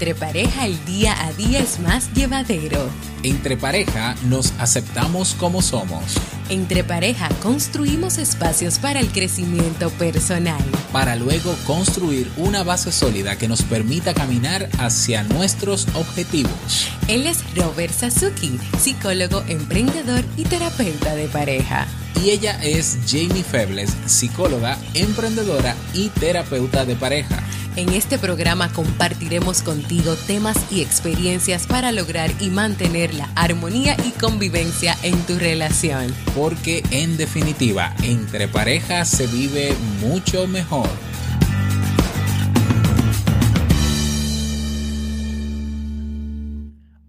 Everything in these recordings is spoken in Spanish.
Entre pareja el día a día es más llevadero. Entre pareja nos aceptamos como somos. Entre pareja construimos espacios para el crecimiento personal. Para luego construir una base sólida que nos permita caminar hacia nuestros objetivos. Él es Robert Sasuki, psicólogo, emprendedor y terapeuta de pareja. Y ella es Jamie Febles, psicóloga, emprendedora y terapeuta de pareja. En este programa compartiremos contigo temas y experiencias para lograr y mantener la armonía y convivencia en tu relación. Porque en definitiva, entre parejas se vive mucho mejor.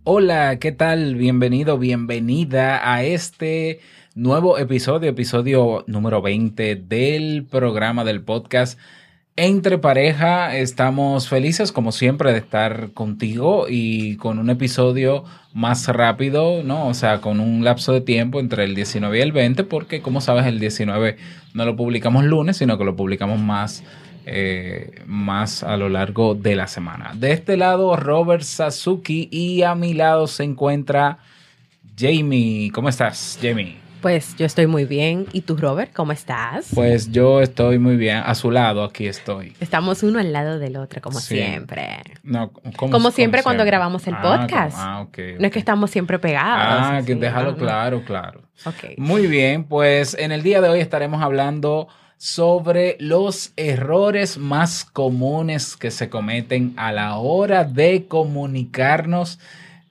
Hola, ¿qué tal? Bienvenido, bienvenida a este nuevo episodio, episodio número 20 del programa del podcast entre pareja estamos felices como siempre de estar contigo y con un episodio más rápido, ¿no? O sea, con un lapso de tiempo entre el 19 y el 20, porque como sabes el 19 no lo publicamos lunes, sino que lo publicamos más, eh, más a lo largo de la semana. De este lado, Robert Sasuki y a mi lado se encuentra Jamie. ¿Cómo estás, Jamie? Pues yo estoy muy bien. ¿Y tú, Robert, cómo estás? Pues yo estoy muy bien. A su lado, aquí estoy. Estamos uno al lado del otro, como siempre. No, como siempre cuando grabamos el ah, podcast. Ah, no es que estamos siempre pegados. Ah, que déjalo claro, claro. Okay. Muy bien, pues en el día de hoy estaremos hablando sobre los errores más comunes que se cometen a la hora de comunicarnos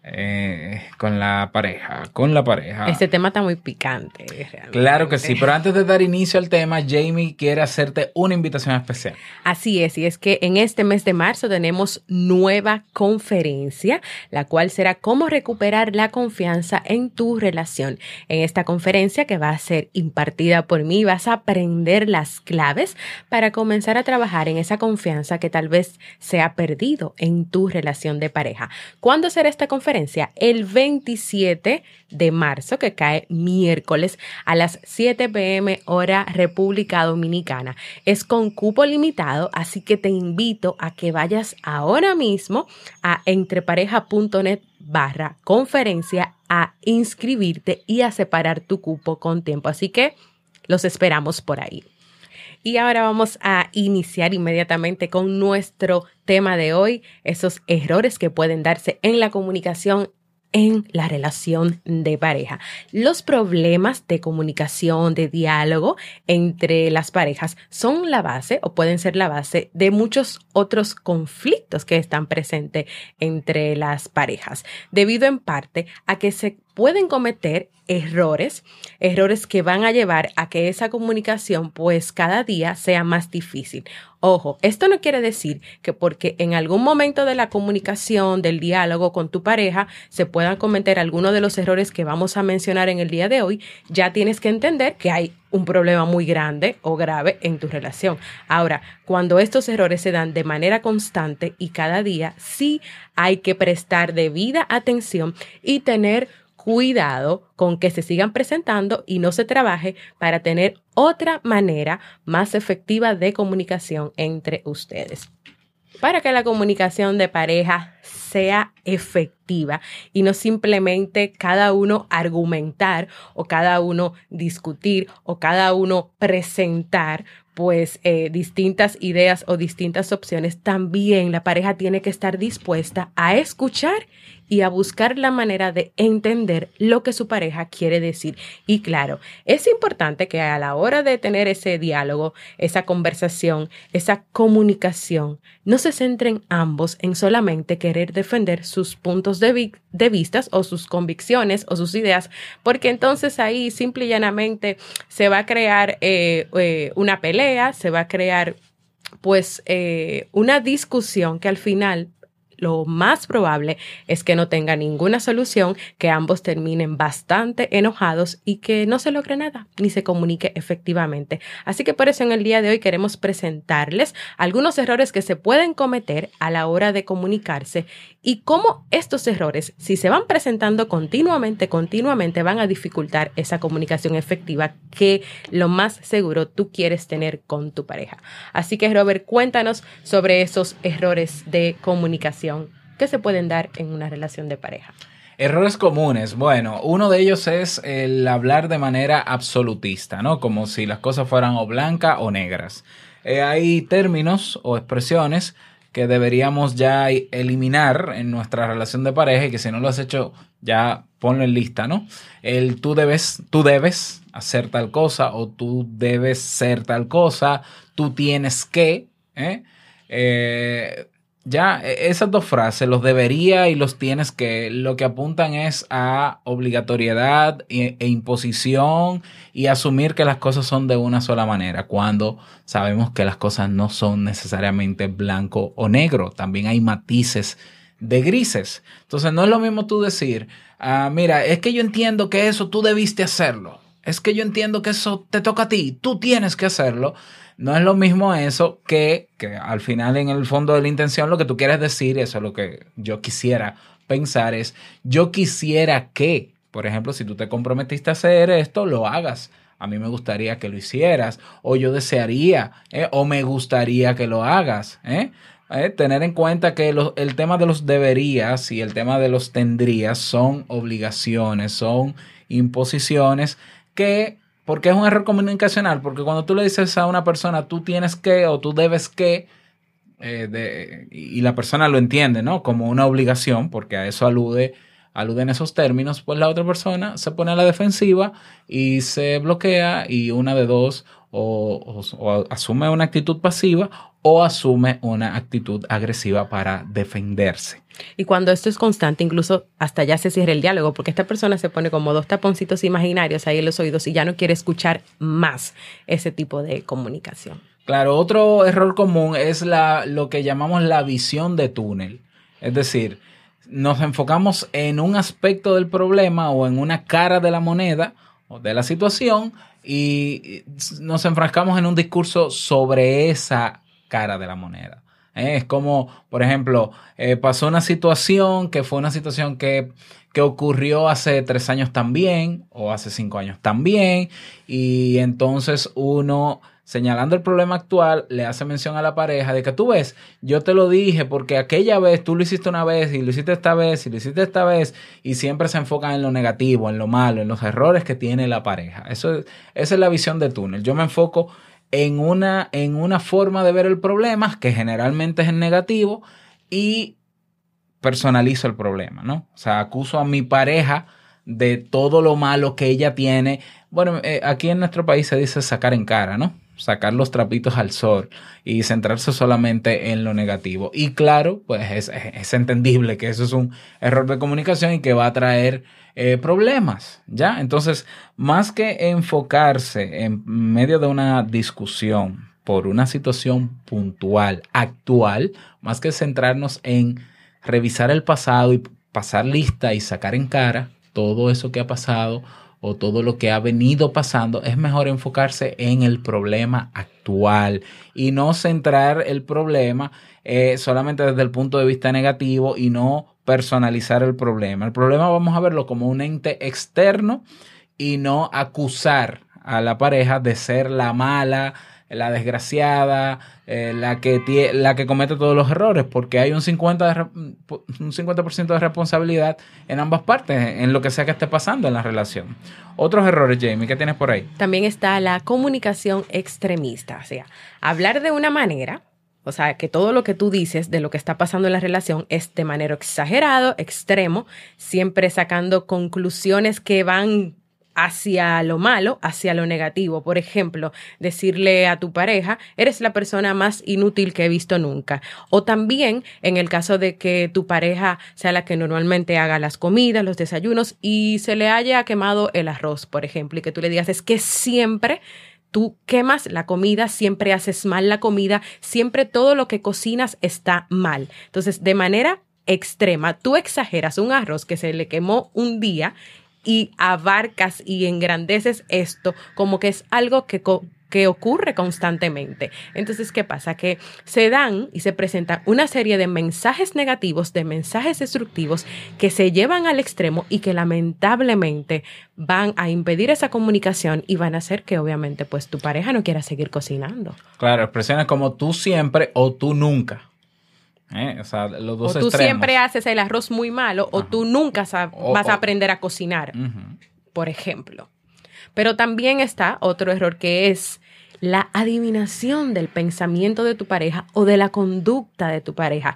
eh, con la pareja, con la pareja. Este tema está muy picante. Claro que sí, pero antes de dar inicio al tema, Jamie quiere hacerte una invitación especial. Así es, y es que en este mes de marzo tenemos nueva conferencia, la cual será cómo recuperar la confianza en tu relación. En esta conferencia que va a ser impartida por mí, vas a aprender las claves para comenzar a trabajar en esa confianza que tal vez se ha perdido en tu relación de pareja. ¿Cuándo será esta conferencia? El 27 de marzo, que cae miércoles a las 7 pm hora República Dominicana. Es con cupo limitado, así que te invito a que vayas ahora mismo a entrepareja.net barra conferencia a inscribirte y a separar tu cupo con tiempo. Así que los esperamos por ahí. Y ahora vamos a iniciar inmediatamente con nuestro tema de hoy, esos errores que pueden darse en la comunicación en la relación de pareja. Los problemas de comunicación, de diálogo entre las parejas son la base o pueden ser la base de muchos otros conflictos que están presentes entre las parejas, debido en parte a que se pueden cometer errores, errores que van a llevar a que esa comunicación pues cada día sea más difícil. Ojo, esto no quiere decir que porque en algún momento de la comunicación, del diálogo con tu pareja, se puedan cometer algunos de los errores que vamos a mencionar en el día de hoy, ya tienes que entender que hay un problema muy grande o grave en tu relación. Ahora, cuando estos errores se dan de manera constante y cada día, sí hay que prestar debida atención y tener cuidado con que se sigan presentando y no se trabaje para tener otra manera más efectiva de comunicación entre ustedes. Para que la comunicación de pareja sea efectiva y no simplemente cada uno argumentar o cada uno discutir o cada uno presentar pues eh, distintas ideas o distintas opciones, también la pareja tiene que estar dispuesta a escuchar y a buscar la manera de entender lo que su pareja quiere decir. Y claro, es importante que a la hora de tener ese diálogo, esa conversación, esa comunicación, no se centren ambos en solamente querer defender sus puntos de, de vistas o sus convicciones o sus ideas, porque entonces ahí simple y llanamente se va a crear eh, eh, una pelea, se va a crear pues eh, una discusión que al final lo más probable es que no tenga ninguna solución, que ambos terminen bastante enojados y que no se logre nada ni se comunique efectivamente. Así que por eso en el día de hoy queremos presentarles algunos errores que se pueden cometer a la hora de comunicarse y cómo estos errores, si se van presentando continuamente, continuamente, van a dificultar esa comunicación efectiva que lo más seguro tú quieres tener con tu pareja. Así que Robert, cuéntanos sobre esos errores de comunicación que se pueden dar en una relación de pareja. Errores comunes. Bueno, uno de ellos es el hablar de manera absolutista, ¿no? Como si las cosas fueran o blancas o negras. Eh, hay términos o expresiones que deberíamos ya eliminar en nuestra relación de pareja y que si no lo has hecho, ya ponlo en lista, ¿no? El tú debes, tú debes hacer tal cosa o tú debes ser tal cosa, tú tienes que, ¿eh? eh ya e, esas dos frases, los debería y los tienes que, lo que apuntan es a obligatoriedad e, e, imposición y asumir que las cosas son de una sola manera, cuando sabemos que las cosas no son necesariamente blanco o negro, también hay matices de grises. Entonces no es lo mismo tú decir, ah, mira, es que yo entiendo que eso tú debiste hacerlo, es que yo entiendo que eso te toca a ti, tú tienes que hacerlo no es lo mismo eso que, que al final en el fondo de la intención lo que tú quieres decir, eso es lo que yo quisiera pensar es, yo quisiera que, por ejemplo, si tú te comprometiste a hacer esto, lo hagas. A mí me gustaría que lo hicieras, o yo desearía, ¿eh? o me gustaría que lo hagas. ¿eh? ¿Eh? tener en cuenta que el tema de los deberías y el tema de los tendrías son obligaciones, son imposiciones que ¿Por qué es un error comunicacional? Porque cuando tú le dices a una persona, tú tienes que o tú debes que, eh, y la persona lo entiende, ¿no? Como una obligación, porque a eso alude, aluden esos términos, pues la otra persona se pone a la defensiva y se bloquea y una de dos, o, o asume una actitud pasiva o asume una actitud agresiva para defenderse. Y cuando esto es constante, incluso hasta ya se cierra el diálogo, porque esta persona se pone como dos taponcitos imaginarios ahí en los oídos y ya no quiere escuchar más ese tipo de comunicación. Claro, otro error común es la, lo que llamamos la visión de túnel. Es decir, nos enfocamos en un aspecto del problema o en una cara de la moneda o de la situación y nos enfrascamos en un discurso sobre esa cara de la moneda. ¿eh? Es como, por ejemplo, eh, pasó una situación que fue una situación que, que, ocurrió hace tres años también, o hace cinco años también, y entonces uno, señalando el problema actual, le hace mención a la pareja de que tú ves, yo te lo dije porque aquella vez tú lo hiciste una vez y lo hiciste esta vez y lo hiciste esta vez, y siempre se enfocan en lo negativo, en lo malo, en los errores que tiene la pareja. Eso, esa es la visión de túnel. Yo me enfoco en una, en una forma de ver el problema que generalmente es en negativo y personalizo el problema, ¿no? O sea, acuso a mi pareja de todo lo malo que ella tiene. Bueno, eh, aquí en nuestro país se dice sacar en cara, ¿no? Sacar los trapitos al sol y centrarse solamente en lo negativo. Y claro, pues es, es entendible que eso es un error de comunicación y que va a traer eh, problemas, ¿ya? Entonces, más que enfocarse en medio de una discusión por una situación puntual, actual, más que centrarnos en revisar el pasado y pasar lista y sacar en cara todo eso que ha pasado o todo lo que ha venido pasando, es mejor enfocarse en el problema actual y no centrar el problema eh, solamente desde el punto de vista negativo y no personalizar el problema. El problema vamos a verlo como un ente externo y no acusar a la pareja de ser la mala, la desgraciada, eh, la, que la que comete todos los errores, porque hay un 50%, de, un 50 de responsabilidad en ambas partes, en lo que sea que esté pasando en la relación. Otros errores, Jamie, ¿qué tienes por ahí? También está la comunicación extremista, o sea, hablar de una manera o sea, que todo lo que tú dices de lo que está pasando en la relación es de manera exagerado, extremo, siempre sacando conclusiones que van hacia lo malo, hacia lo negativo. Por ejemplo, decirle a tu pareja, eres la persona más inútil que he visto nunca. O también en el caso de que tu pareja sea la que normalmente haga las comidas, los desayunos y se le haya quemado el arroz, por ejemplo, y que tú le digas, es que siempre tú quemas la comida, siempre haces mal la comida, siempre todo lo que cocinas está mal. Entonces, de manera extrema, tú exageras un arroz que se le quemó un día y abarcas y engrandeces esto como que es algo que que ocurre constantemente. Entonces, ¿qué pasa? Que se dan y se presentan una serie de mensajes negativos, de mensajes destructivos que se llevan al extremo y que lamentablemente van a impedir esa comunicación y van a hacer que obviamente pues tu pareja no quiera seguir cocinando. Claro, expresiones como tú siempre o tú nunca. ¿Eh? O sea, los dos o tú extremos. siempre haces el arroz muy malo o tú nunca O- vas a aprender a cocinar, por ejemplo. Pero también está otro error que es la adivinación del pensamiento de tu pareja o de la conducta de tu pareja.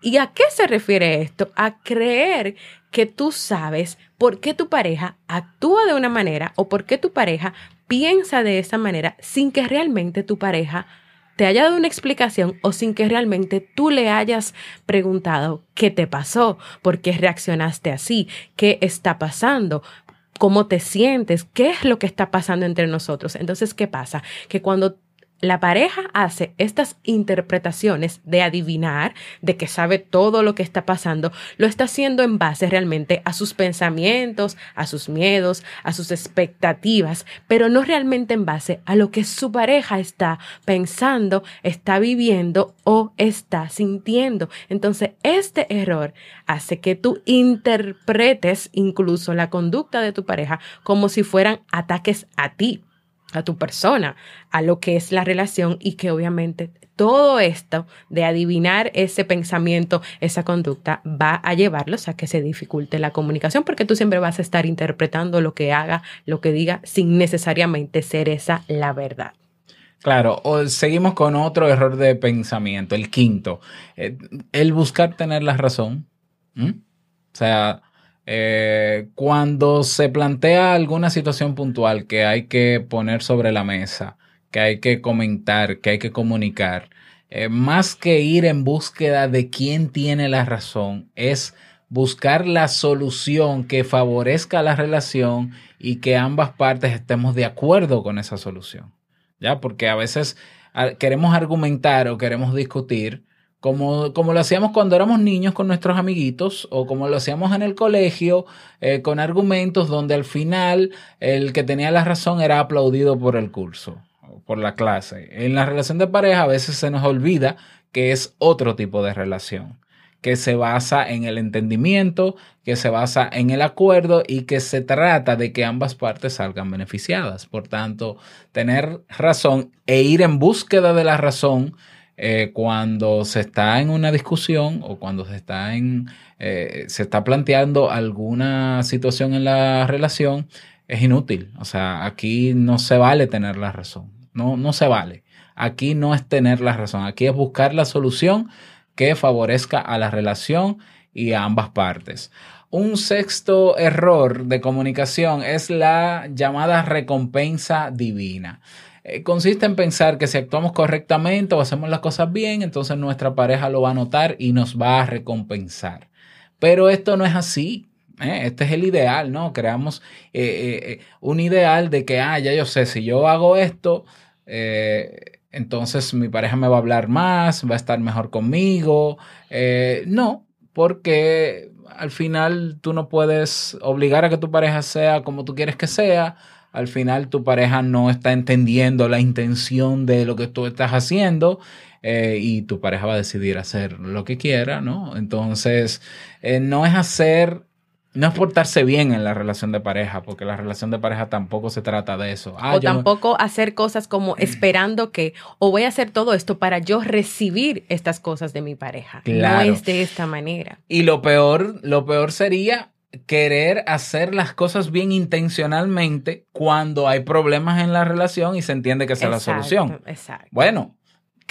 ¿Y a qué se refiere esto? A creer que tú sabes por qué tu pareja actúa de una manera o por qué tu pareja piensa de esa manera sin que realmente tu pareja te haya dado una explicación o sin que realmente tú le hayas preguntado qué te pasó, por qué reaccionaste así, qué está pasando, cómo te sientes, qué es lo que está pasando entre nosotros. Entonces, ¿qué pasa? Que cuando la pareja hace estas interpretaciones de adivinar, de que sabe todo lo que está pasando, lo está haciendo en base realmente a sus pensamientos, a sus miedos, a sus expectativas, pero no realmente en base a lo que su pareja está pensando, está viviendo o está sintiendo. Entonces, este error hace que tú interpretes incluso la conducta de tu pareja como si fueran ataques a ti a tu persona, a lo que es la relación y que obviamente todo esto de adivinar ese pensamiento, esa conducta, va a llevarlos a que se dificulte la comunicación porque tú siempre vas a estar interpretando lo que haga, lo que diga, sin necesariamente ser esa la verdad. Claro, o seguimos con otro error de pensamiento, el quinto, eh, el buscar tener la razón. O sea, eh, cuando se plantea alguna situación puntual que hay que poner sobre la mesa, que hay que comentar, que hay que comunicar, eh, más que ir en búsqueda de quién tiene la razón, es buscar la solución que favorezca la relación y que ambas partes estemos de acuerdo con esa solución. ¿Ya? Porque a veces a- queremos argumentar o queremos discutir como, como lo hacíamos cuando éramos niños con nuestros amiguitos o como lo hacíamos en el colegio eh, con argumentos donde al final el que tenía la razón era aplaudido por el curso, por la clase. En la relación de pareja a veces se nos olvida que es otro tipo de relación que se basa en el entendimiento, que se basa en el acuerdo y que se trata de que ambas partes salgan beneficiadas. Por tanto, tener razón e ir en búsqueda de la razón eh, cuando se está en una discusión o cuando se está en eh, se está planteando alguna situación en la relación es inútil. O sea, aquí no se vale tener la razón. No, no se vale. Aquí no es tener la razón. Aquí es buscar la solución que favorezca a la relación y a ambas partes. Un sexto error de comunicación es la llamada recompensa divina. Eh, consiste en pensar que si actuamos correctamente o hacemos las cosas bien, entonces nuestra pareja lo va a notar y nos va a recompensar. Pero esto no es así. ¿eh? Este es el ideal, ¿no? Creamos eh, un ideal de que, ah, ya yo sé, si yo hago esto, entonces mi pareja me va a hablar más, va a estar mejor conmigo. No, porque al final tú no puedes obligar a que tu pareja sea como tú quieres que sea. Al final tu pareja no está entendiendo la intención de lo que tú estás haciendo eh, y tu pareja va a decidir hacer lo que quiera, ¿no? Entonces, eh, no es hacer no es portarse bien en la relación de pareja, porque la relación de pareja tampoco se trata de eso. Ah, o yo tampoco hacer cosas como esperando que, o voy a hacer todo esto para yo recibir estas cosas de mi pareja. Claro. No es de esta manera. Y lo peor, lo peor sería querer hacer las cosas bien intencionalmente cuando hay problemas en la relación y se entiende que esa es la solución. Exacto. Bueno,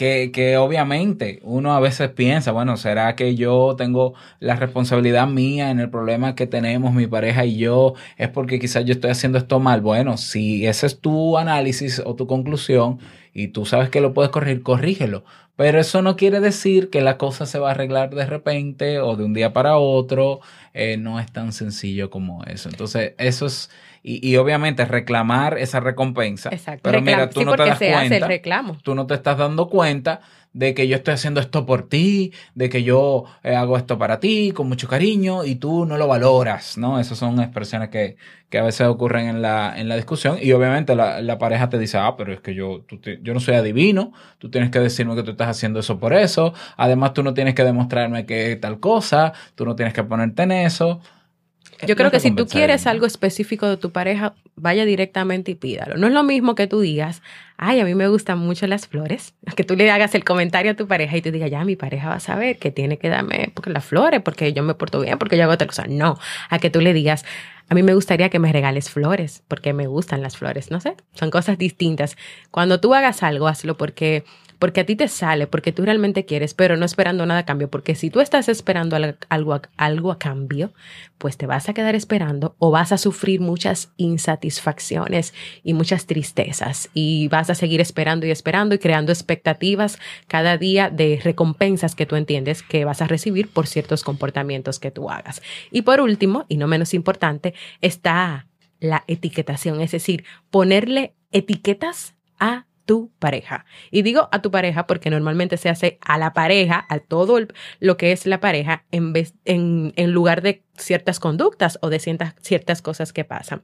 que, que obviamente uno a veces piensa, bueno, ¿será que yo tengo la responsabilidad mía en el problema que tenemos mi pareja y yo? ¿Es porque quizás yo estoy haciendo esto mal? Bueno, si ese es tu análisis o tu conclusión y tú sabes que lo puedes corregir, corrígelo. Pero eso no quiere decir que la cosa se va a arreglar de repente o de un día para otro. Eh, no es tan sencillo como eso. Entonces, eso es... Y, y obviamente reclamar esa recompensa. Exacto. Pero mira, tú sí, no te das hace el cuenta reclamo. tú no te estás dando cuenta de que yo estoy haciendo esto por ti, de que yo eh, hago esto para ti con mucho cariño y tú no lo valoras, ¿no? Esas son expresiones que, que a veces ocurren en la, en la discusión y obviamente la, la pareja te dice, ah, pero es que yo, tú te- yo no soy adivino, tú tienes que decirme que tú estás haciendo eso por eso, además tú no tienes que demostrarme que tal cosa, tú no tienes que ponerte en eso. Yo creo que si tú quieres algo específico de tu pareja, vaya directamente y pídalo. No es lo mismo que tú digas, ay, a mí me gustan mucho las flores, que tú le hagas el comentario a tu pareja y te diga, ya, mi pareja va a saber que tiene que darme porque las flores, porque yo me porto bien, porque yo hago otra cosa. No, a que tú le digas, a mí me gustaría que me regales flores, porque me gustan las flores, no sé, son cosas distintas. Cuando tú hagas algo, hazlo porque porque a ti te sale, porque tú realmente quieres, pero no esperando nada a cambio, porque si tú estás esperando algo, algo a cambio, pues te vas a quedar esperando o vas a sufrir muchas insatisfacciones y muchas tristezas y vas a seguir esperando y esperando y creando expectativas cada día de recompensas que tú entiendes que vas a recibir por ciertos comportamientos que tú hagas. Y por último, y no menos importante, está la etiquetación, es decir, ponerle etiquetas a tu pareja. Y digo a tu pareja porque normalmente se hace a la pareja, a todo lo que es la pareja, en, vez, en, en lugar de ciertas conductas o de ciertas, ciertas cosas que pasan.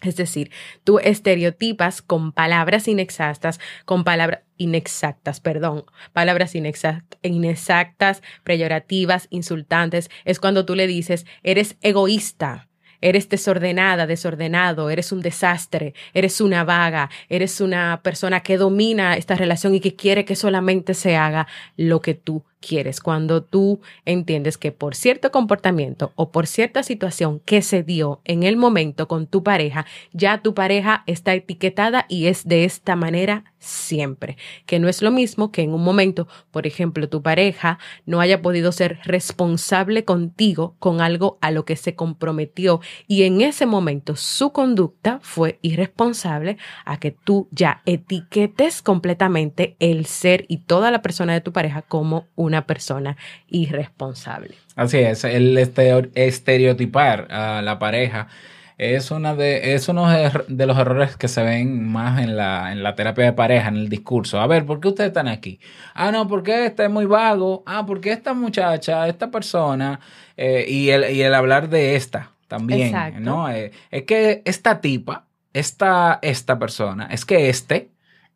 Es decir, tú estereotipas con palabras inexactas, con palabras inexactas, perdón, palabras inexactas, inexactas, peyorativas, insultantes. Es cuando tú le dices, eres egoísta, eres desordenada, desordenado, eres un desastre, eres una vaga, eres una persona que domina esta relación y que quiere que solamente se haga lo que tú quieres, cuando tú entiendes que por cierto comportamiento o por cierta situación que se dio en el momento con tu pareja, ya tu pareja está etiquetada y es de esta manera siempre, que no es lo mismo que en un momento, por ejemplo, tu pareja no haya podido ser responsable contigo con algo a lo que se comprometió y en ese momento su conducta fue irresponsable a que tú ya etiquetes completamente el ser y toda la persona de tu pareja como un una persona irresponsable. Así es, el estereotipar a la pareja es, una de, es uno de los errores que se ven más en la, en la terapia de pareja, en el discurso. A ver, ¿por qué ustedes están aquí? Ah, no, porque este es muy vago. Ah, porque esta muchacha, esta persona, eh, y, el, y el hablar de esta también, ¿no? Eh, es que esta tipa, esta, esta persona, es que este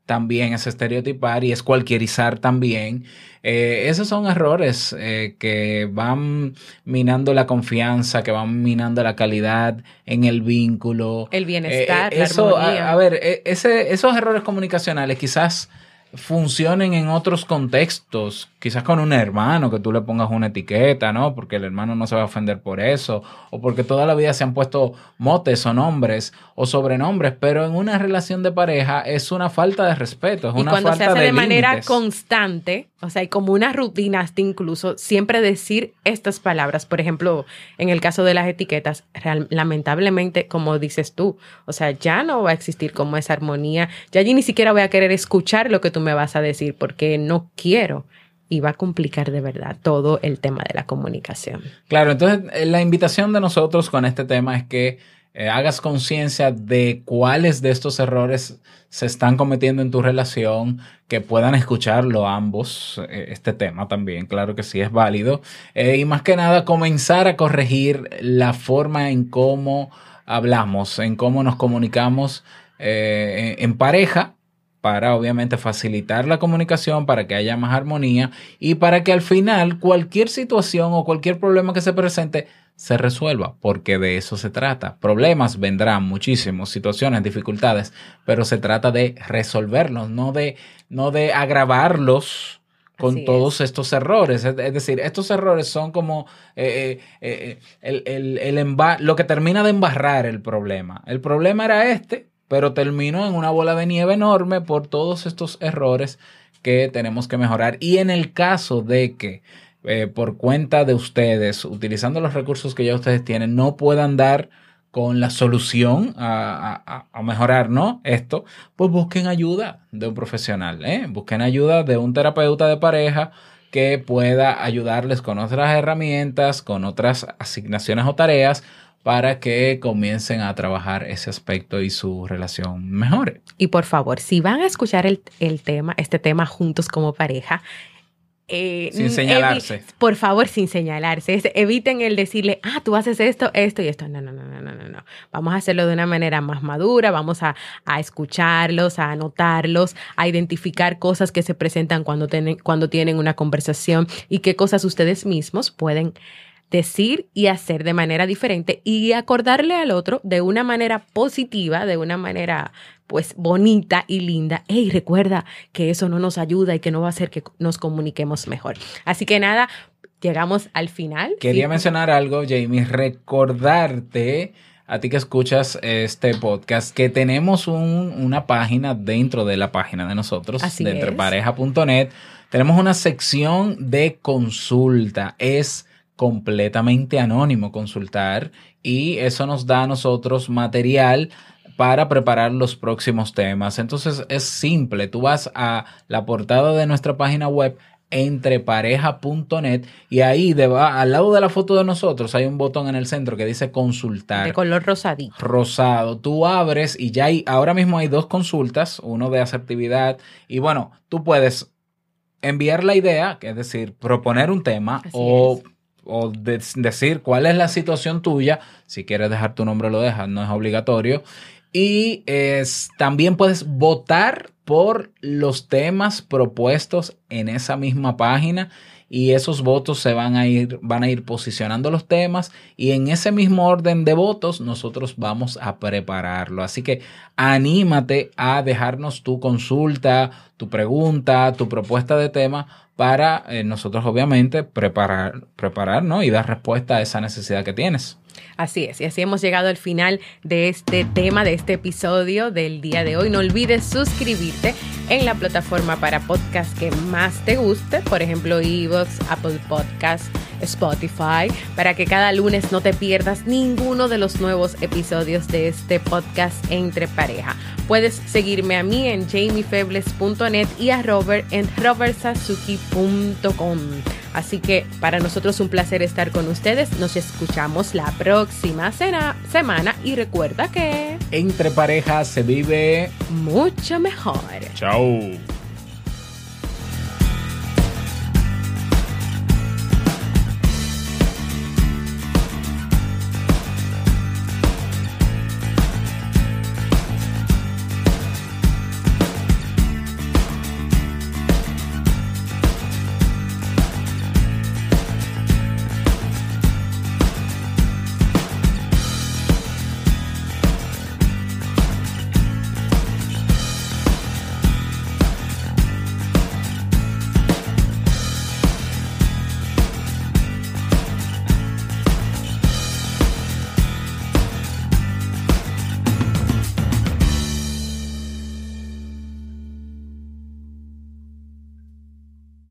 también es estereotipar y es cualquierizar también. Eh, esos son errores eh, que van minando la confianza, que van minando la calidad en el vínculo. El bienestar, eh, eso, A, ver, ese, esos errores comunicacionales quizás funcionen en otros contextos, quizás con un hermano, que tú le pongas una etiqueta, ¿no? Porque el hermano no se va a ofender por eso, o porque toda la vida se han puesto motes o nombres o sobrenombres, pero en una relación de pareja es una falta de respeto, es y una cuando se hace de, manera constante, o sea, hay como una rutina hasta incluso siempre decir estas palabras, por ejemplo, en el caso de las etiquetas, lamentablemente, como dices tú, o sea, ya no va a existir como esa armonía, ya allí ni siquiera voy a querer escuchar lo que tú me vas a decir porque no quiero y va a complicar de verdad todo el tema de la comunicación. Claro, entonces eh, la invitación de nosotros con este tema es que eh, hagas conciencia de cuáles de estos errores se están cometiendo en tu relación, que puedan escucharlo ambos, eh, este tema también, claro que sí es válido, y más que nada comenzar a corregir la forma en cómo hablamos, en cómo nos comunicamos en pareja para obviamente facilitar la comunicación, para que haya más armonía y para que al final cualquier situación o cualquier problema que se presente se resuelva, porque de eso se trata. Problemas vendrán muchísimos, situaciones, dificultades, pero se trata de resolverlos, no de, no de agravarlos con todos estos errores. Es, decir, estos errores son como eh, eh, eh, el, el, lo que termina de embarrar el problema. El problema era este, pero terminó en una bola de nieve enorme por todos estos errores que tenemos que mejorar. Y en el caso de que eh, por cuenta de ustedes, utilizando los recursos que ya ustedes tienen, no puedan dar con la solución a, mejorar ¿no? esto, pues busquen ayuda de un profesional, ¿eh? busquen ayuda de un terapeuta de pareja que pueda ayudarles con otras herramientas, con otras asignaciones o tareas para que comiencen a trabajar ese aspecto y su relación mejore. Y por favor, si van a escuchar el, tema, este tema juntos como pareja, eh, sin señalarse. Por favor, sin señalarse. eviten el decirle, ah, tú haces esto, esto y esto. No, no, no, no, no, no. Vamos a hacerlo de una manera más madura, vamos a, escucharlos, a anotarlos, a identificar cosas que se presentan cuando, tienen, cuando tienen una conversación y qué cosas ustedes mismos pueden decir y hacer de manera diferente y acordarle al otro de una manera positiva, de una manera pues bonita y linda. Hey, recuerda que eso no nos ayuda y que no va a hacer que nos comuniquemos mejor. Así que nada, llegamos al final. Quería mencionar algo, Jamie, recordarte a ti que escuchas este podcast que tenemos una página dentro de la página de nosotros, de entrepareja.net. Tenemos una sección de consulta. Es completamente anónimo consultar y eso nos da a nosotros material para preparar los próximos temas. Entonces es simple, tú vas a la portada de nuestra página web entrepareja.net y ahí al lado de la foto de nosotros hay un botón en el centro que dice consultar. De color rosadito. Rosado. Tú abres y ya hay, ahora mismo hay dos consultas, uno de asertividad y bueno, tú puedes enviar la idea, es decir, proponer un tema o o decir cuál es la situación tuya. Si quieres dejar tu nombre, lo dejas, no es obligatorio. Y es, también puedes votar por los temas propuestos en esa misma página y esos votos se van a ir van a ir posicionando los temas y en ese mismo orden de votos nosotros vamos a prepararlo. Así que anímate a dejarnos tu consulta, tu pregunta, tu propuesta de tema para eh, nosotros obviamente preparar, preparar y dar respuesta a esa necesidad que tienes. Así es, y así hemos llegado al final de este tema, de este episodio del día de hoy. No olvides suscribirte en la plataforma para podcast que más te guste, por ejemplo, Evox, Apple Podcast, Spotify, para que cada lunes no te pierdas ninguno de los nuevos episodios de este podcast entre pareja. Puedes seguirme a mí en jamiefebles.net y a Robert en robertsazuki.com. Así que para nosotros es un placer estar con ustedes. Nos escuchamos la próxima semana y recuerda que entre parejas se vive mucho mejor. Chao.